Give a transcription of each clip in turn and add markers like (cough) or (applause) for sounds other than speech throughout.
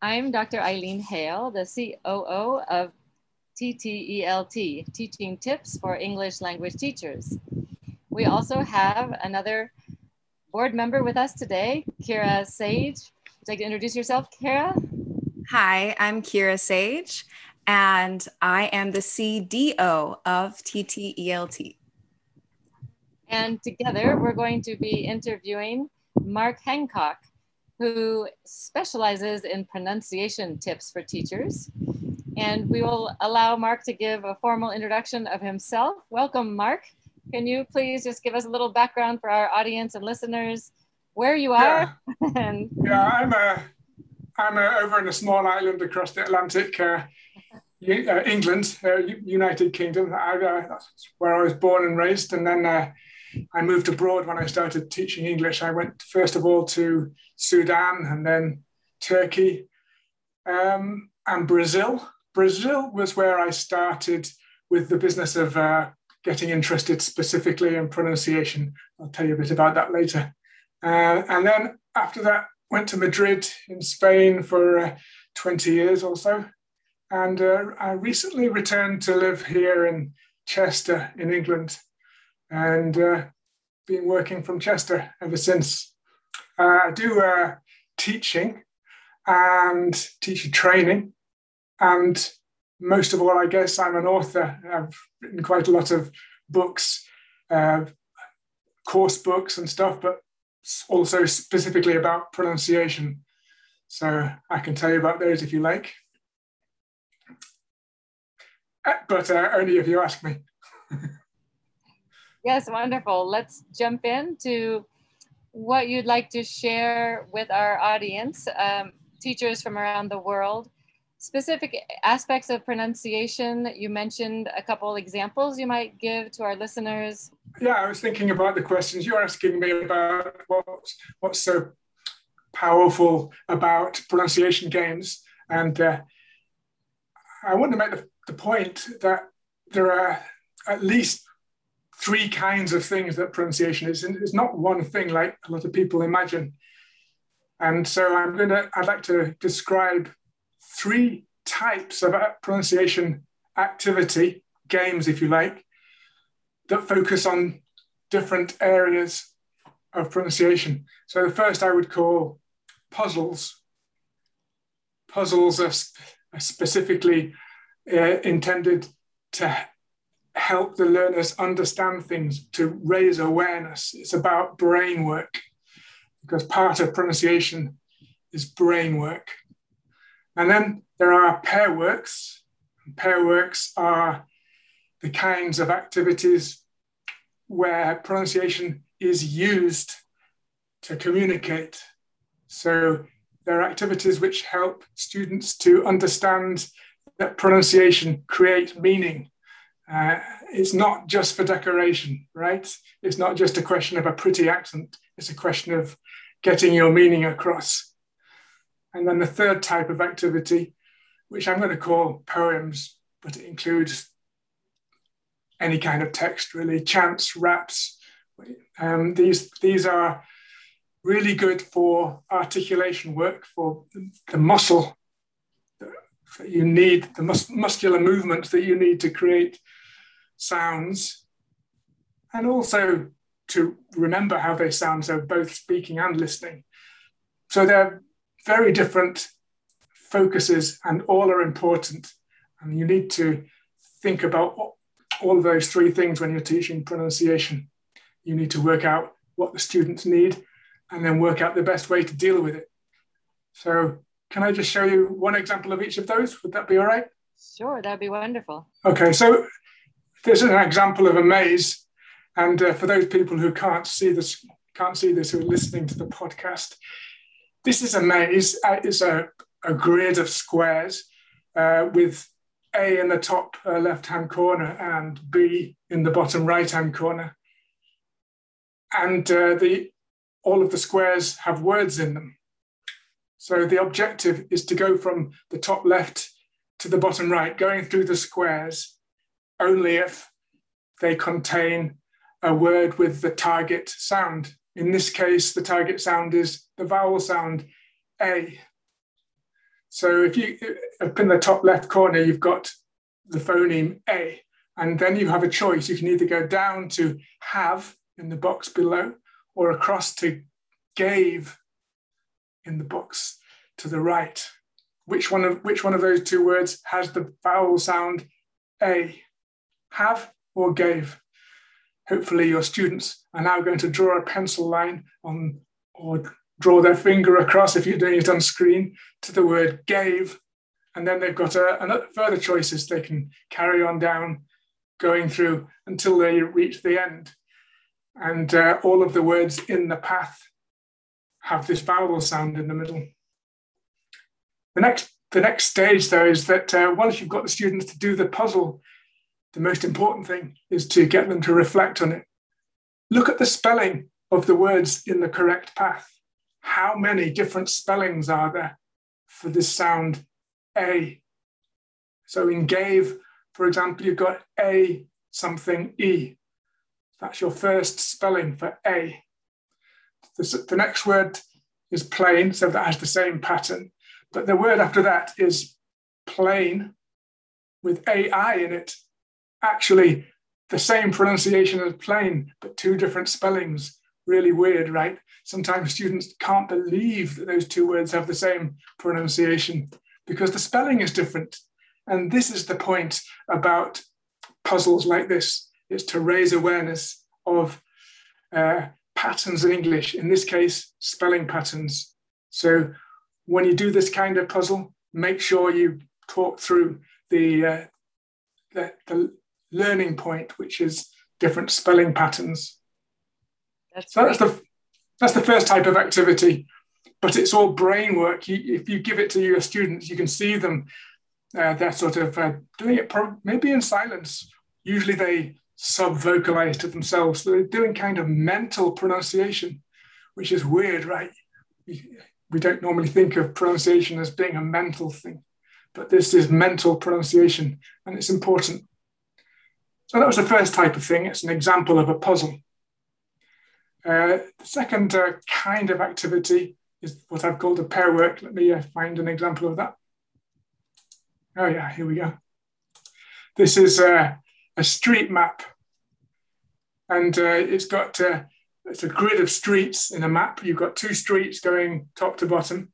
I'm Dr. Eileen Hale, the COO of TTELT, Teaching Tips for English Language Teachers. We also have another board member with us today, Kira Sage. Would you like to introduce yourself, Kira? Hi, I'm Kira Sage, and I am the CDO of TTELT. And together we're going to be interviewing Mark Hancock, who specializes in pronunciation tips for teachers. And we will allow Mark to give a formal introduction of himself. Welcome, Mark. Can you please just give us a little background for our audience and listeners, where you are? Yeah, (laughs) and yeah I'm, a, I'm a, over in a small island across the Atlantic, uh, uh, England, uh, United Kingdom. I, uh, that's where I was born and raised. And then uh, I moved abroad when I started teaching English. I went first of all to Sudan and then Turkey um, and Brazil. Brazil was where I started with the business of uh, getting interested specifically in pronunciation. I'll tell you a bit about that later. Uh, and then after that, went to Madrid in Spain for uh, 20 years or so. And uh, I recently returned to live here in Chester in England and uh, been working from Chester ever since. Uh, I do uh, teaching and teacher training, and most of all, I guess I'm an author. I've written quite a lot of books, uh, course books and stuff, but also specifically about pronunciation. So I can tell you about those if you like. But uh, only if you ask me. Yes, wonderful. Let's jump into what you'd like to share with our audience, um, teachers from around the world. Specific aspects of pronunciation, you mentioned a couple examples you might give to our listeners. Yeah, I was thinking about the questions you're asking me about what's, what's so powerful about pronunciation games. And uh, I want to make the, the point that there are at least three kinds of things that pronunciation is. It's not one thing like a lot of people imagine. And so I'm going to, I'd like to describe three types of pronunciation activity, games, if you like, that focus on different areas of pronunciation. So the first I would call puzzles. Puzzles are, sp- are specifically uh, intended to help the learners understand things, to raise awareness. It's about brain work because part of pronunciation is brain work. And then there are pair works. Pair works are the kinds of activities where pronunciation is used to communicate. So there are activities which help students to understand that pronunciation creates meaning uh, it's not just for decoration, right? It's not just a question of a pretty accent, it's a question of getting your meaning across. And then the third type of activity, which I'm going to call poems, but it includes any kind of text, really, chants, raps. Um, these, these are really good for articulation work, for the muscle that you need, the mus- muscular movement that you need to create sounds, and also to remember how they sound, so both speaking and listening. So they're very different focuses and all are important. And you need to think about all of those three things when you're teaching pronunciation. You need to work out what the students need and then work out the best way to deal with it. So, can I just show you one example of each of those? Would that be all right? Sure, that'd be wonderful. Okay, so this is an example of a maze. And uh, for those people who can't see this, can't see this, who are listening to the podcast, this is a maze. Uh, it's a, a grid of squares uh, with A in the top uh, left-hand corner and B in the bottom right-hand corner. And uh, the all of the squares have words in them. So the objective is to go from the top left to the bottom right, going through the squares only if they contain a word with the target sound. In this case, the target sound is the vowel sound A. So if you up in the top left corner, you've got the phoneme A, and then you have a choice. You can either go down to have in the box below, or across to gave in the box to the right. Which one of which one of those two words has the vowel sound A? Have or gave? Hopefully your students are now going to draw a pencil line on or draw their finger across if you're doing it on screen to the word gave. And then they've got a, a further choices they can carry on down going through until they reach the end. And uh, all of the words in the path have this vowel sound in the middle. The next, the next stage, though, is that uh, once you've got the students to do the puzzle, the most important thing is to get them to reflect on it. Look at the spelling of the words in the correct path how many different spellings are there for this sound A? So in gave, for example, you've got A something E. That's your first spelling for A. The, the next word is plane, so that has the same pattern. But the word after that is plain with AI in it. Actually, the same pronunciation as plane, but two different spellings. Really weird, right? sometimes students can't believe that those two words have the same pronunciation because the spelling is different. And this is the point about puzzles like this, is to raise awareness of uh, patterns in English, in this case, spelling patterns. So when you do this kind of puzzle, make sure you talk through the, uh, the, the learning point, which is different spelling patterns. That's so that's the that's the first type of activity, but it's all brain work. You, if you give it to your students, you can see them. Uh, they're sort of uh, doing it pro- maybe in silence. Usually they sub vocalize to themselves. So they're doing kind of mental pronunciation, which is weird, right? We don't normally think of pronunciation as being a mental thing, but this is mental pronunciation and it's important. So that was the first type of thing. It's an example of a puzzle. Uh, the second uh, kind of activity is what I've called a pair work. Let me uh, find an example of that. Oh yeah, here we go. This is uh, a street map. And uh, it's got it's a grid of streets in a map. You've got two streets going top to bottom,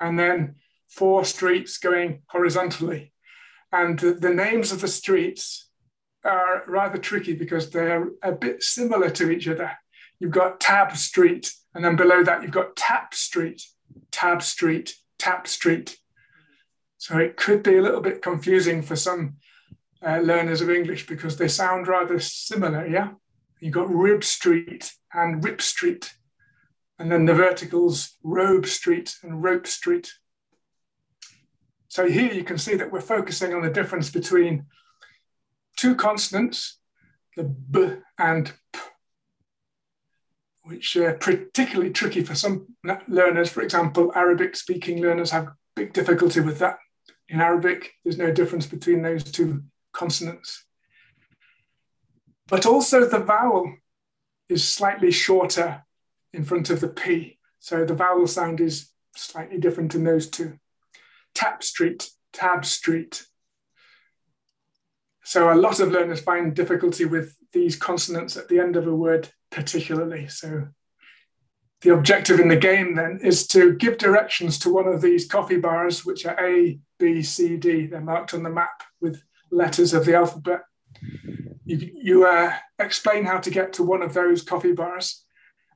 and then four streets going horizontally. And the names of the streets are rather tricky because they're a bit similar to each other you've got Tab Street, and then below that you've got Tap Street, Tab Street, Tap Street. So it could be a little bit confusing for some uh, learners of English because they sound rather similar, yeah? You've got Rib Street and Rip Street, and then the verticals Robe Street and Rope Street. So here you can see that we're focusing on the difference between two consonants, the B and P which are particularly tricky for some learners. For example, Arabic speaking learners have big difficulty with that. In Arabic, there's no difference between those two consonants. But also the vowel is slightly shorter in front of the P. So the vowel sound is slightly different in those two. Tap street, tab street. So a lot of learners find difficulty with these consonants at the end of a word particularly. So the objective in the game then is to give directions to one of these coffee bars, which are A, B, C, D. They're marked on the map with letters of the alphabet. You, you uh, explain how to get to one of those coffee bars,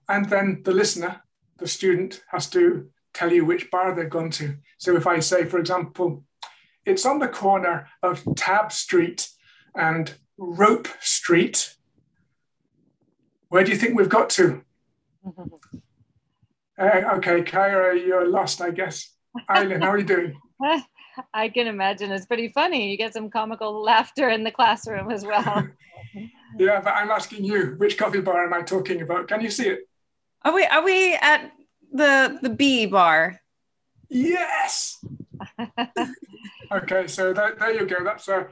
and then the listener, the student, has to tell you which bar they've gone to. So if I say, for example, it's on the corner of Tab Street and Rope Street, where do you think we've got to? (laughs) uh, okay, Kira, you're lost, I guess. Eileen, how are you doing? (laughs) I can imagine it's pretty funny. You get some comical laughter in the classroom as well. (laughs) yeah, but I'm asking you, which coffee bar am I talking about? Can you see it? Are we are we at the the B bar? Yes. okay, so that, there you go. That's a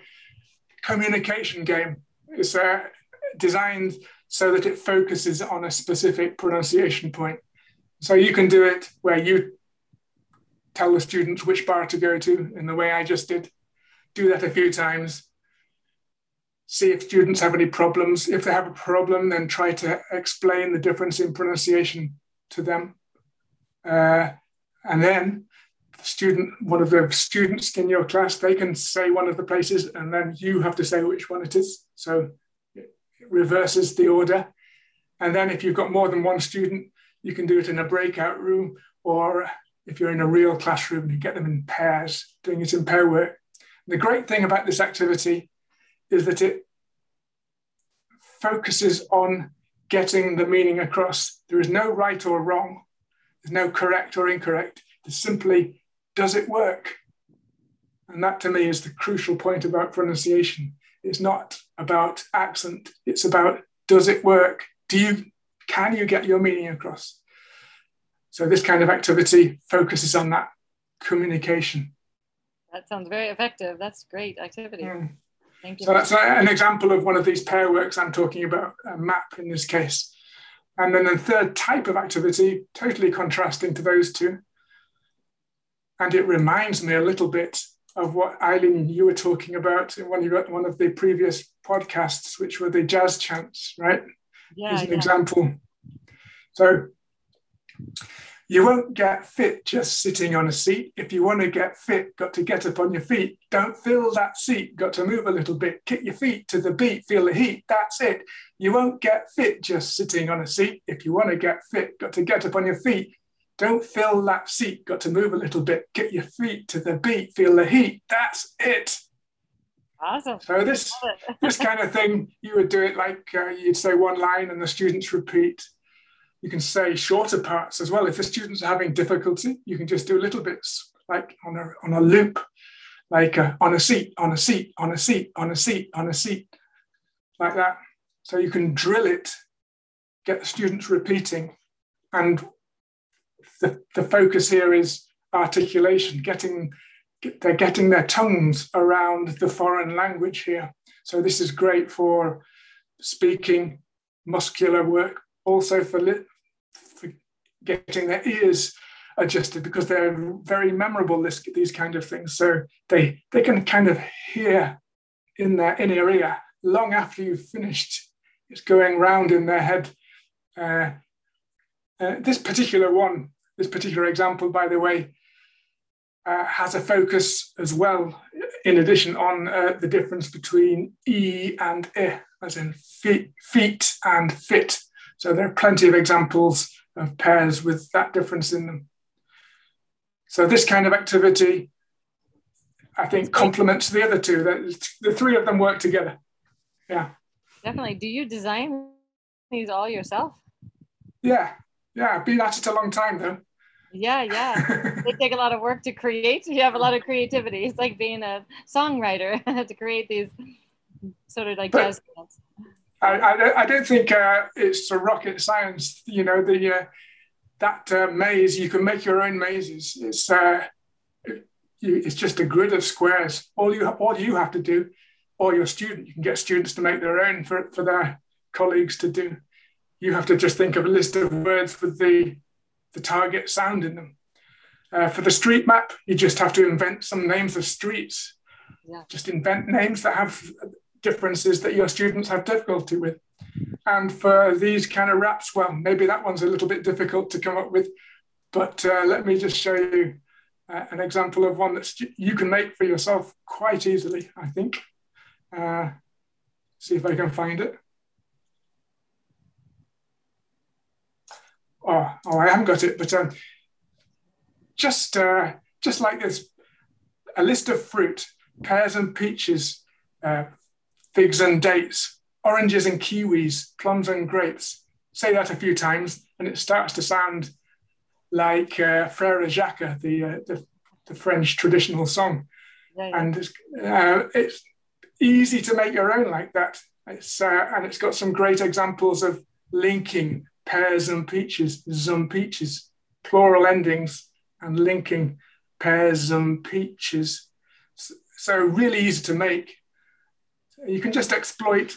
communication game. It's uh, designed so that it focuses on a specific pronunciation point. So you can do it where you tell the students which bar to go to in the way I just did. Do that a few times. See if students have any problems. If they have a problem, then try to explain the difference in pronunciation to them. Uh, and then the student, one of the students in your class, they can say one of the places, and then you have to say which one it is. So it reverses the order. And then if you've got more than one student, you can do it in a breakout room, or if you're in a real classroom, you get them in pairs, doing it in pair work. The great thing about this activity is that it focuses on getting the meaning across. There is no right or wrong. There's no correct or incorrect. There's simply, does it work? And that to me is the crucial point about pronunciation. It's not about accent. It's about, does it work? Do you, can you get your meaning across? So this kind of activity focuses on that communication. That sounds very effective. That's great activity. Mm. Thank you. So that's an example of one of these pair works I'm talking about, a map in this case. And then the third type of activity, totally contrasting to those two. And it reminds me a little bit of what Eileen, you were talking about in one of, one of the previous podcasts, which were the jazz chants, right? Yeah, As an yeah. example. So you won't get fit just sitting on a seat. If you want to get fit, got to get up on your feet. Don't fill that seat, got to move a little bit. Kick your feet to the beat, feel the heat. That's it. You won't get fit just sitting on a seat. If you want to get fit, got to get up on your feet. Don't fill that seat, got to move a little bit. Get your feet to the beat, feel the heat. That's it. Awesome. So this (laughs) this kind of thing, you would do it like uh, you'd say one line and the students repeat. You can say shorter parts as well. If the students are having difficulty, you can just do little bits like on a, on a loop, like uh, on a seat, on a seat, on a seat, on a seat, on a seat, like that. So you can drill it, get the students repeating. And the, the focus here is articulation, getting they're getting their tongues around the foreign language here. So this is great for speaking, muscular work, also for, li- for getting their ears adjusted because they're very memorable. This, these kind of things, so they they can kind of hear in their inner ear long after you've finished. It's going round in their head. Uh, uh, this particular one, this particular example, by the way, uh, has a focus as well, in addition, on uh, the difference between e and i, as in feet, feet and fit. So there are plenty of examples of pairs with that difference in them. So this kind of activity, I think, complements the other two. The, the three of them work together. Yeah, Definitely. Do you design these all yourself? yeah, yeah. I've been at it a long time though. Yeah, yeah. they take a lot of work to create. You have a lot of creativity. It's like being a songwriter (laughs) to create these sort of like But- jazz I, I don't think uh, it's a rocket science. You know, the uh, that uh, maze you can make your own mazes. It's uh, it's just a grid of squares. All you all you have to do, or your student, you can get students to make their own for for their colleagues to do. You have to just think of a list of words with the the target sound in them. Uh, for the street map, you just have to invent some names of streets. Yeah. Just invent names that have differences that your students have difficulty with. And for these kind of raps, well, maybe that one's a little bit difficult to come up with. But uh, let me just show you uh, an example of one that you can make for yourself quite easily, I think. Uh, see if I can find it. Oh, oh, I haven't got it, but um, just uh, just like this, a list of fruit: pears and peaches, uh, figs and dates, oranges and kiwis, plums and grapes. Say that a few times, and it starts to sound like uh, Frere Jacques, the, uh, the the French traditional song, yeah. and it's, uh, it's easy to make your own like that. It's uh, and it's got some great examples of linking pears and peaches, zum peaches, plural endings, and linking pears and peaches. So really easy to make. You can just exploit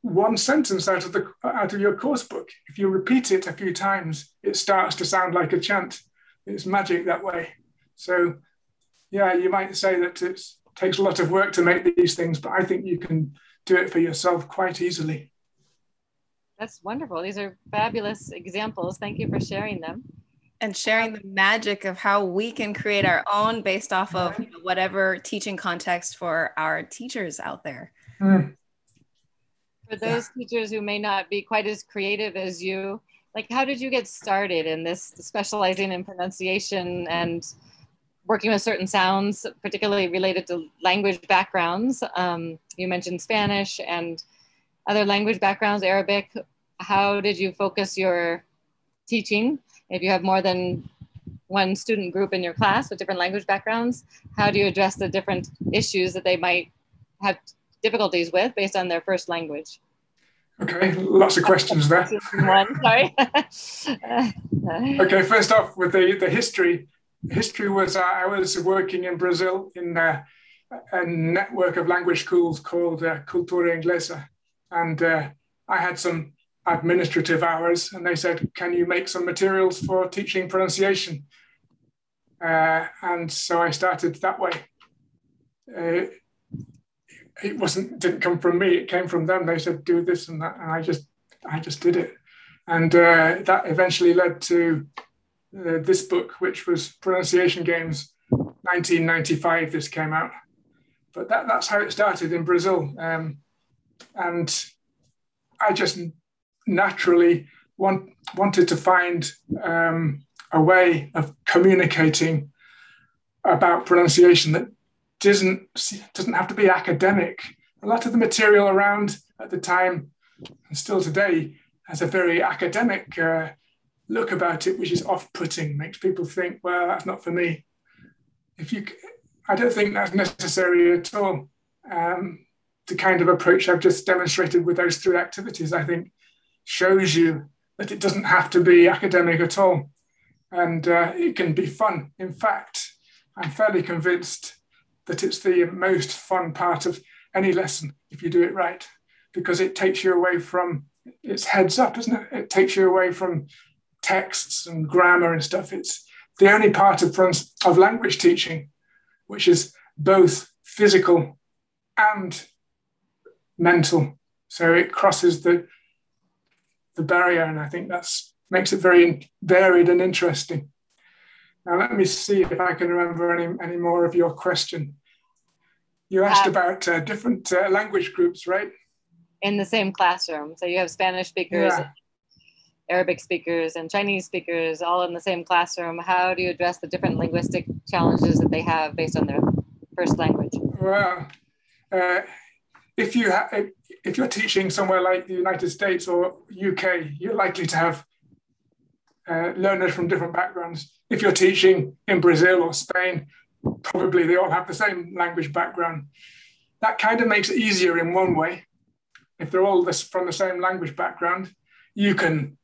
one sentence out of the out of your course book. If you repeat it a few times, it starts to sound like a chant. It's magic that way. So, yeah, you might say that it takes a lot of work to make these things, but I think you can do it for yourself quite easily. That's wonderful. These are fabulous examples. Thank you for sharing them. And sharing the magic of how we can create our own based off of you know, whatever teaching context for our teachers out there. Mm. For those yeah. teachers who may not be quite as creative as you, like how did you get started in this specializing in pronunciation and working with certain sounds, particularly related to language backgrounds? Um, you mentioned Spanish and other language backgrounds, Arabic. How did you focus your teaching? If you have more than one student group in your class with different language backgrounds, how do you address the different issues that they might have difficulties with based on their first language? Okay, lots of questions there. (laughs) One, sorry. (laughs) okay, first off, with the, the history, history was uh, I was working in Brazil in uh, a network of language schools called uh, Cultura Inglesa, and uh, I had some administrative hours, and they said, "Can you make some materials for teaching pronunciation?" Uh, and so I started that way. Uh, it wasn't didn't come from me; it came from them. They said, "Do this and that," and I just I just did it, and uh, that eventually led to uh, this book, which was Pronunciation Games, 1995. This came out, but that, that's how it started in Brazil. Um, and I just naturally want, wanted to find um, a way of communicating about pronunciation that doesn't doesn't have to be academic. A lot of the material around at the time and still today has a very academic uh, look about it, which is off-putting, makes people think, "Well, that's not for me." If you, I don't think that's necessary at all. Um, the kind of approach I've just demonstrated with those three activities, I think, shows you that it doesn't have to be academic at all. And uh, it can be fun. In fact, I'm fairly convinced that it's the most fun part of any lesson if you do it right, because it takes you away from, it's heads up, isn't it? It takes you away from texts and grammar and stuff. It's the only part of, of language teaching which is both physical and mental. So it crosses the the barrier, and I think that's makes it very varied and interesting. Now let me see if I can remember any any more of your question. You asked um, about uh, different uh, language groups, right? In the same classroom, so you have Spanish speakers, yeah. Arabic speakers, and Chinese speakers all in the same classroom. How do you address the different linguistic challenges that they have based on their first language? Well. Uh, if you ha- if you're teaching somewhere like the United States or UK, you're likely to have uh, learners from different backgrounds. If you're teaching in Brazil or Spain, probably they all have the same language background. That kind of makes it easier in one way. If they're all this from the same language background, you can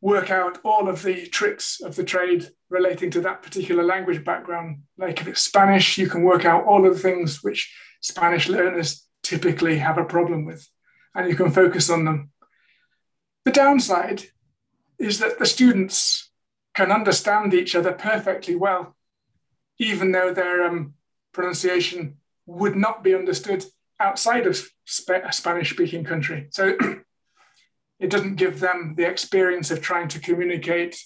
work out all of the tricks of the trade relating to that particular language background. Like if it's Spanish, you can work out all of the things which Spanish learners typically have a problem with, and you can focus on them. The downside is that the students can understand each other perfectly well, even though their um, pronunciation would not be understood outside of a Spanish speaking country. So (clears throat) it doesn't give them the experience of trying to communicate.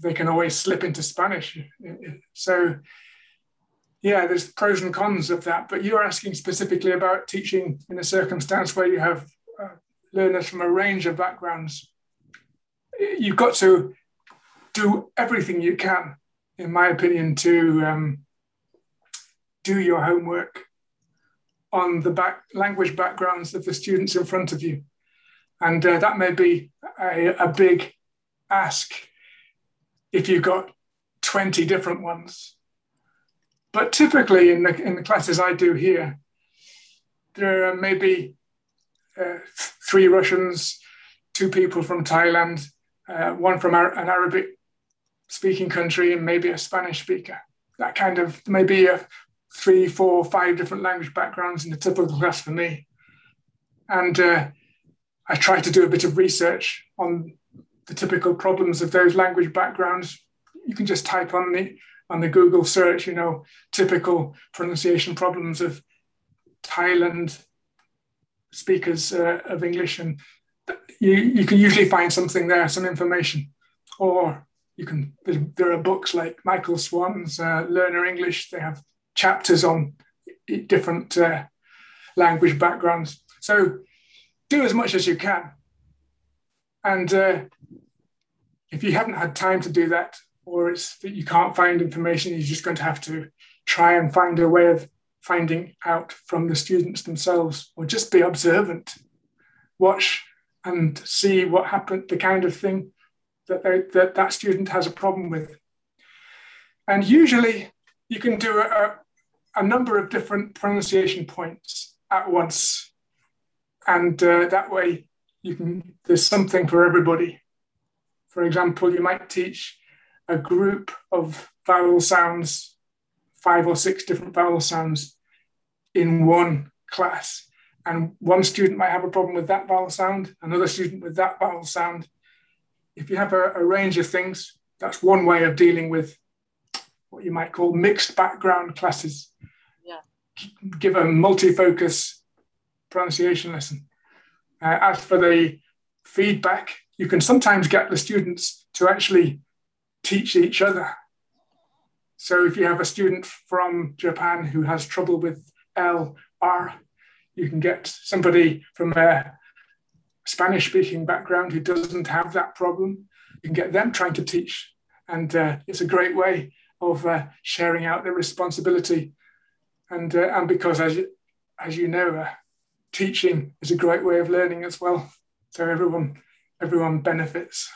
They can always slip into Spanish. So yeah, there's pros and cons of that. But you're asking specifically about teaching in a circumstance where you have uh, learners from a range of backgrounds. You've got to do everything you can, in my opinion, to um, do your homework on the back language backgrounds of the students in front of you. And uh, that may be a, a big ask if you've got 20 different ones but typically, in the, in the classes I do here, there are maybe uh, three Russians, two people from Thailand, uh, one from Ar- an Arabic speaking country, and maybe a Spanish speaker. That kind of maybe a three, four, five different language backgrounds in the typical class for me. And uh, I try to do a bit of research on the typical problems of those language backgrounds. You can just type on the on the Google search, you know, typical pronunciation problems of Thailand speakers uh, of English, and you, you can usually find something there, some information. Or you can, there are books like Michael Swan's uh, Learner English, they have chapters on different uh, language backgrounds. So do as much as you can. And uh, if you haven't had time to do that, or it's that you can't find information, you're just going to have to try and find a way of finding out from the students themselves, or just be observant, watch and see what happened, the kind of thing that they, that, that student has a problem with. And usually you can do a, a number of different pronunciation points at once. And uh, that way you can, there's something for everybody. For example, you might teach a group of vowel sounds, five or six different vowel sounds in one class. And one student might have a problem with that vowel sound, another student with that vowel sound. If you have a, a range of things, that's one way of dealing with what you might call mixed background classes. Yeah. Give a multi-focus pronunciation lesson. Uh, as for the feedback, you can sometimes get the students to actually teach each other. So if you have a student from Japan who has trouble with L, R, you can get somebody from a Spanish speaking background who doesn't have that problem. You can get them trying to teach. And uh, it's a great way of uh, sharing out the responsibility. And, uh, and because, as you, as you know, uh, teaching is a great way of learning as well. So everyone, everyone benefits.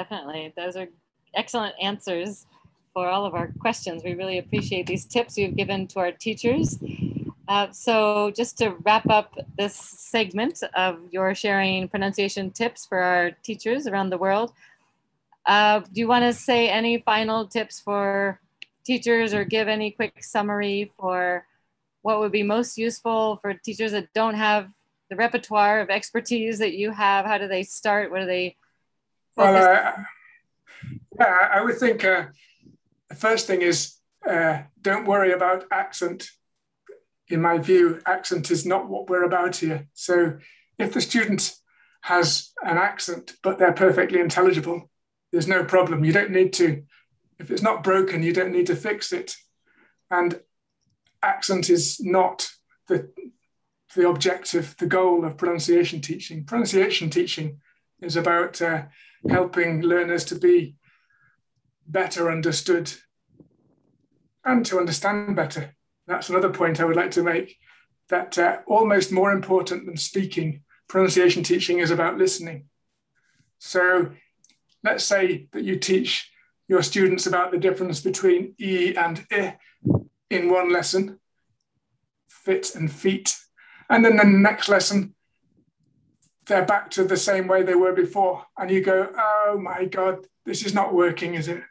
Definitely. Those are excellent answers for all of our questions. We really appreciate these tips you've given to our teachers. Uh, so just to wrap up this segment of your sharing pronunciation tips for our teachers around the world, uh, do you want to say any final tips for teachers or give any quick summary for what would be most useful for teachers that don't have the repertoire of expertise that you have? How do they start? What do they? Well, uh, yeah, I would think uh, the first thing is uh, don't worry about accent. In my view, accent is not what we're about here. So if the student has an accent, but they're perfectly intelligible, there's no problem. You don't need to, if it's not broken, you don't need to fix it. And accent is not the, the objective, the goal of pronunciation teaching. Pronunciation teaching is about uh, helping learners to be better understood and to understand better. That's another point I would like to make that uh, almost more important than speaking, pronunciation teaching is about listening. So let's say that you teach your students about the difference between E and I in one lesson, fit and feet. And then the next lesson, they're back to the same way they were before. And you go, oh my God, this is not working, is it?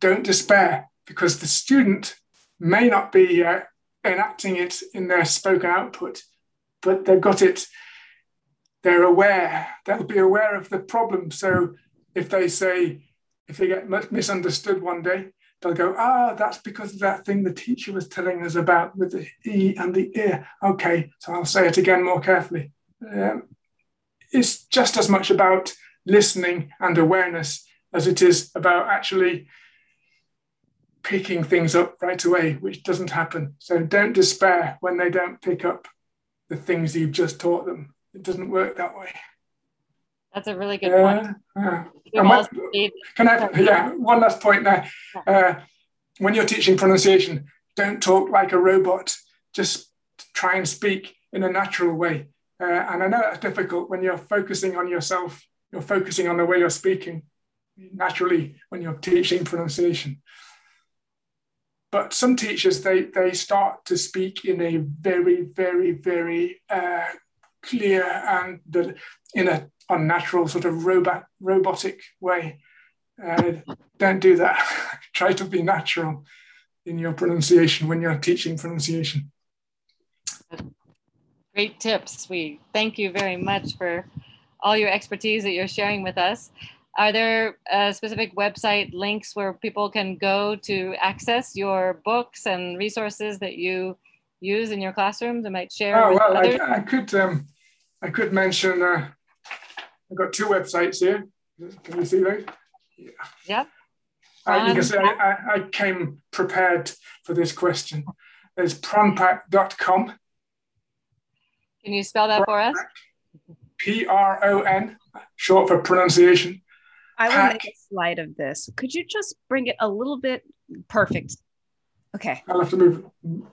don't despair because the student may not be uh, enacting it in their spoken output, but they've got it, they're aware, they'll be aware of the problem. So if they say, if they get misunderstood one day, they'll go, ah, that's because of that thing the teacher was telling us about with the E and the ear. Okay, so I'll say it again more carefully. It's just as much about listening and awareness as it is about actually picking things up right away, which doesn't happen. So don't despair when they don't pick up the things you've just taught them. It doesn't work that way. That's a really good point. Uh, can I, yeah, one last point there. Uh, when you're teaching pronunciation, don't talk like a robot. Just try and speak in a natural way. Uh, and I know that's difficult when you're focusing on yourself, you're focusing on the way you're speaking naturally when you're teaching pronunciation. But some teachers, they, they start to speak in a very, very, very uh, clear and the, in a unnatural sort of robot, robotic way. Uh, don't do that. (laughs) Try to be natural in your pronunciation when you're teaching pronunciation. Great tips. We thank you very much for all your expertise that you're sharing with us. are there uh, specific website links where people can go to access your books and resources that you use in your classrooms and might share? Oh well, I, I, could um, I could mention. Uh, I've got two websites here. Can you see those? Yeah. Yep. Uh, you can see I, I, came prepared for this question. There's pronpack.com. Can you spell that for us? P R O N, short for pronunciation. I will Pack. make a slide of this. Could you just bring it a little bit perfect? Okay. I'll have to move. (laughs)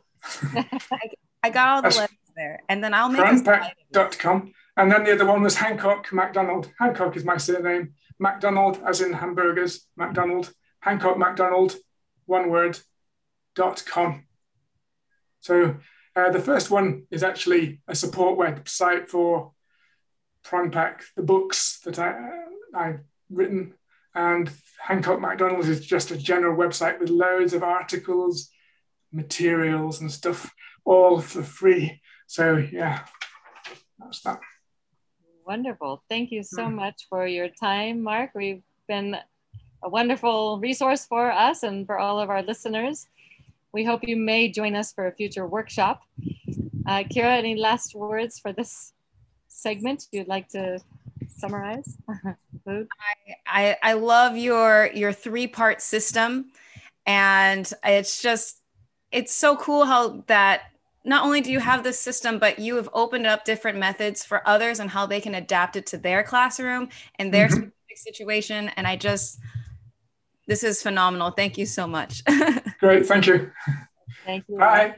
I, I, got all the That's letters there, and then I'll make pronpack.com. And then the other one was Hancock McDonald. Hancock is my surname. McDonald, as in hamburgers, McDonald. Hancock McDonald, one word, dot com. So uh, the first one is actually a support website for Pronpack, the books that I, I've written. And Hancock McDonald is just a general website with loads of articles, materials, and stuff, all for free. So, yeah, that's that. Wonderful. Thank you so mm. much for your time, Mark. We've been a wonderful resource for us and for all of our listeners. We hope you may join us for a future workshop. Uh, Kira, any last words for this segment you'd like to summarize? (laughs) I, I, I love your your three part system, and it's just it's so cool how that not only do you have this system, but you have opened up different methods for others and how they can adapt it to their classroom and their mm-hmm. specific situation. And I just, this is phenomenal. Thank you so much. (laughs) Great. Thank you. Thank you. Bye.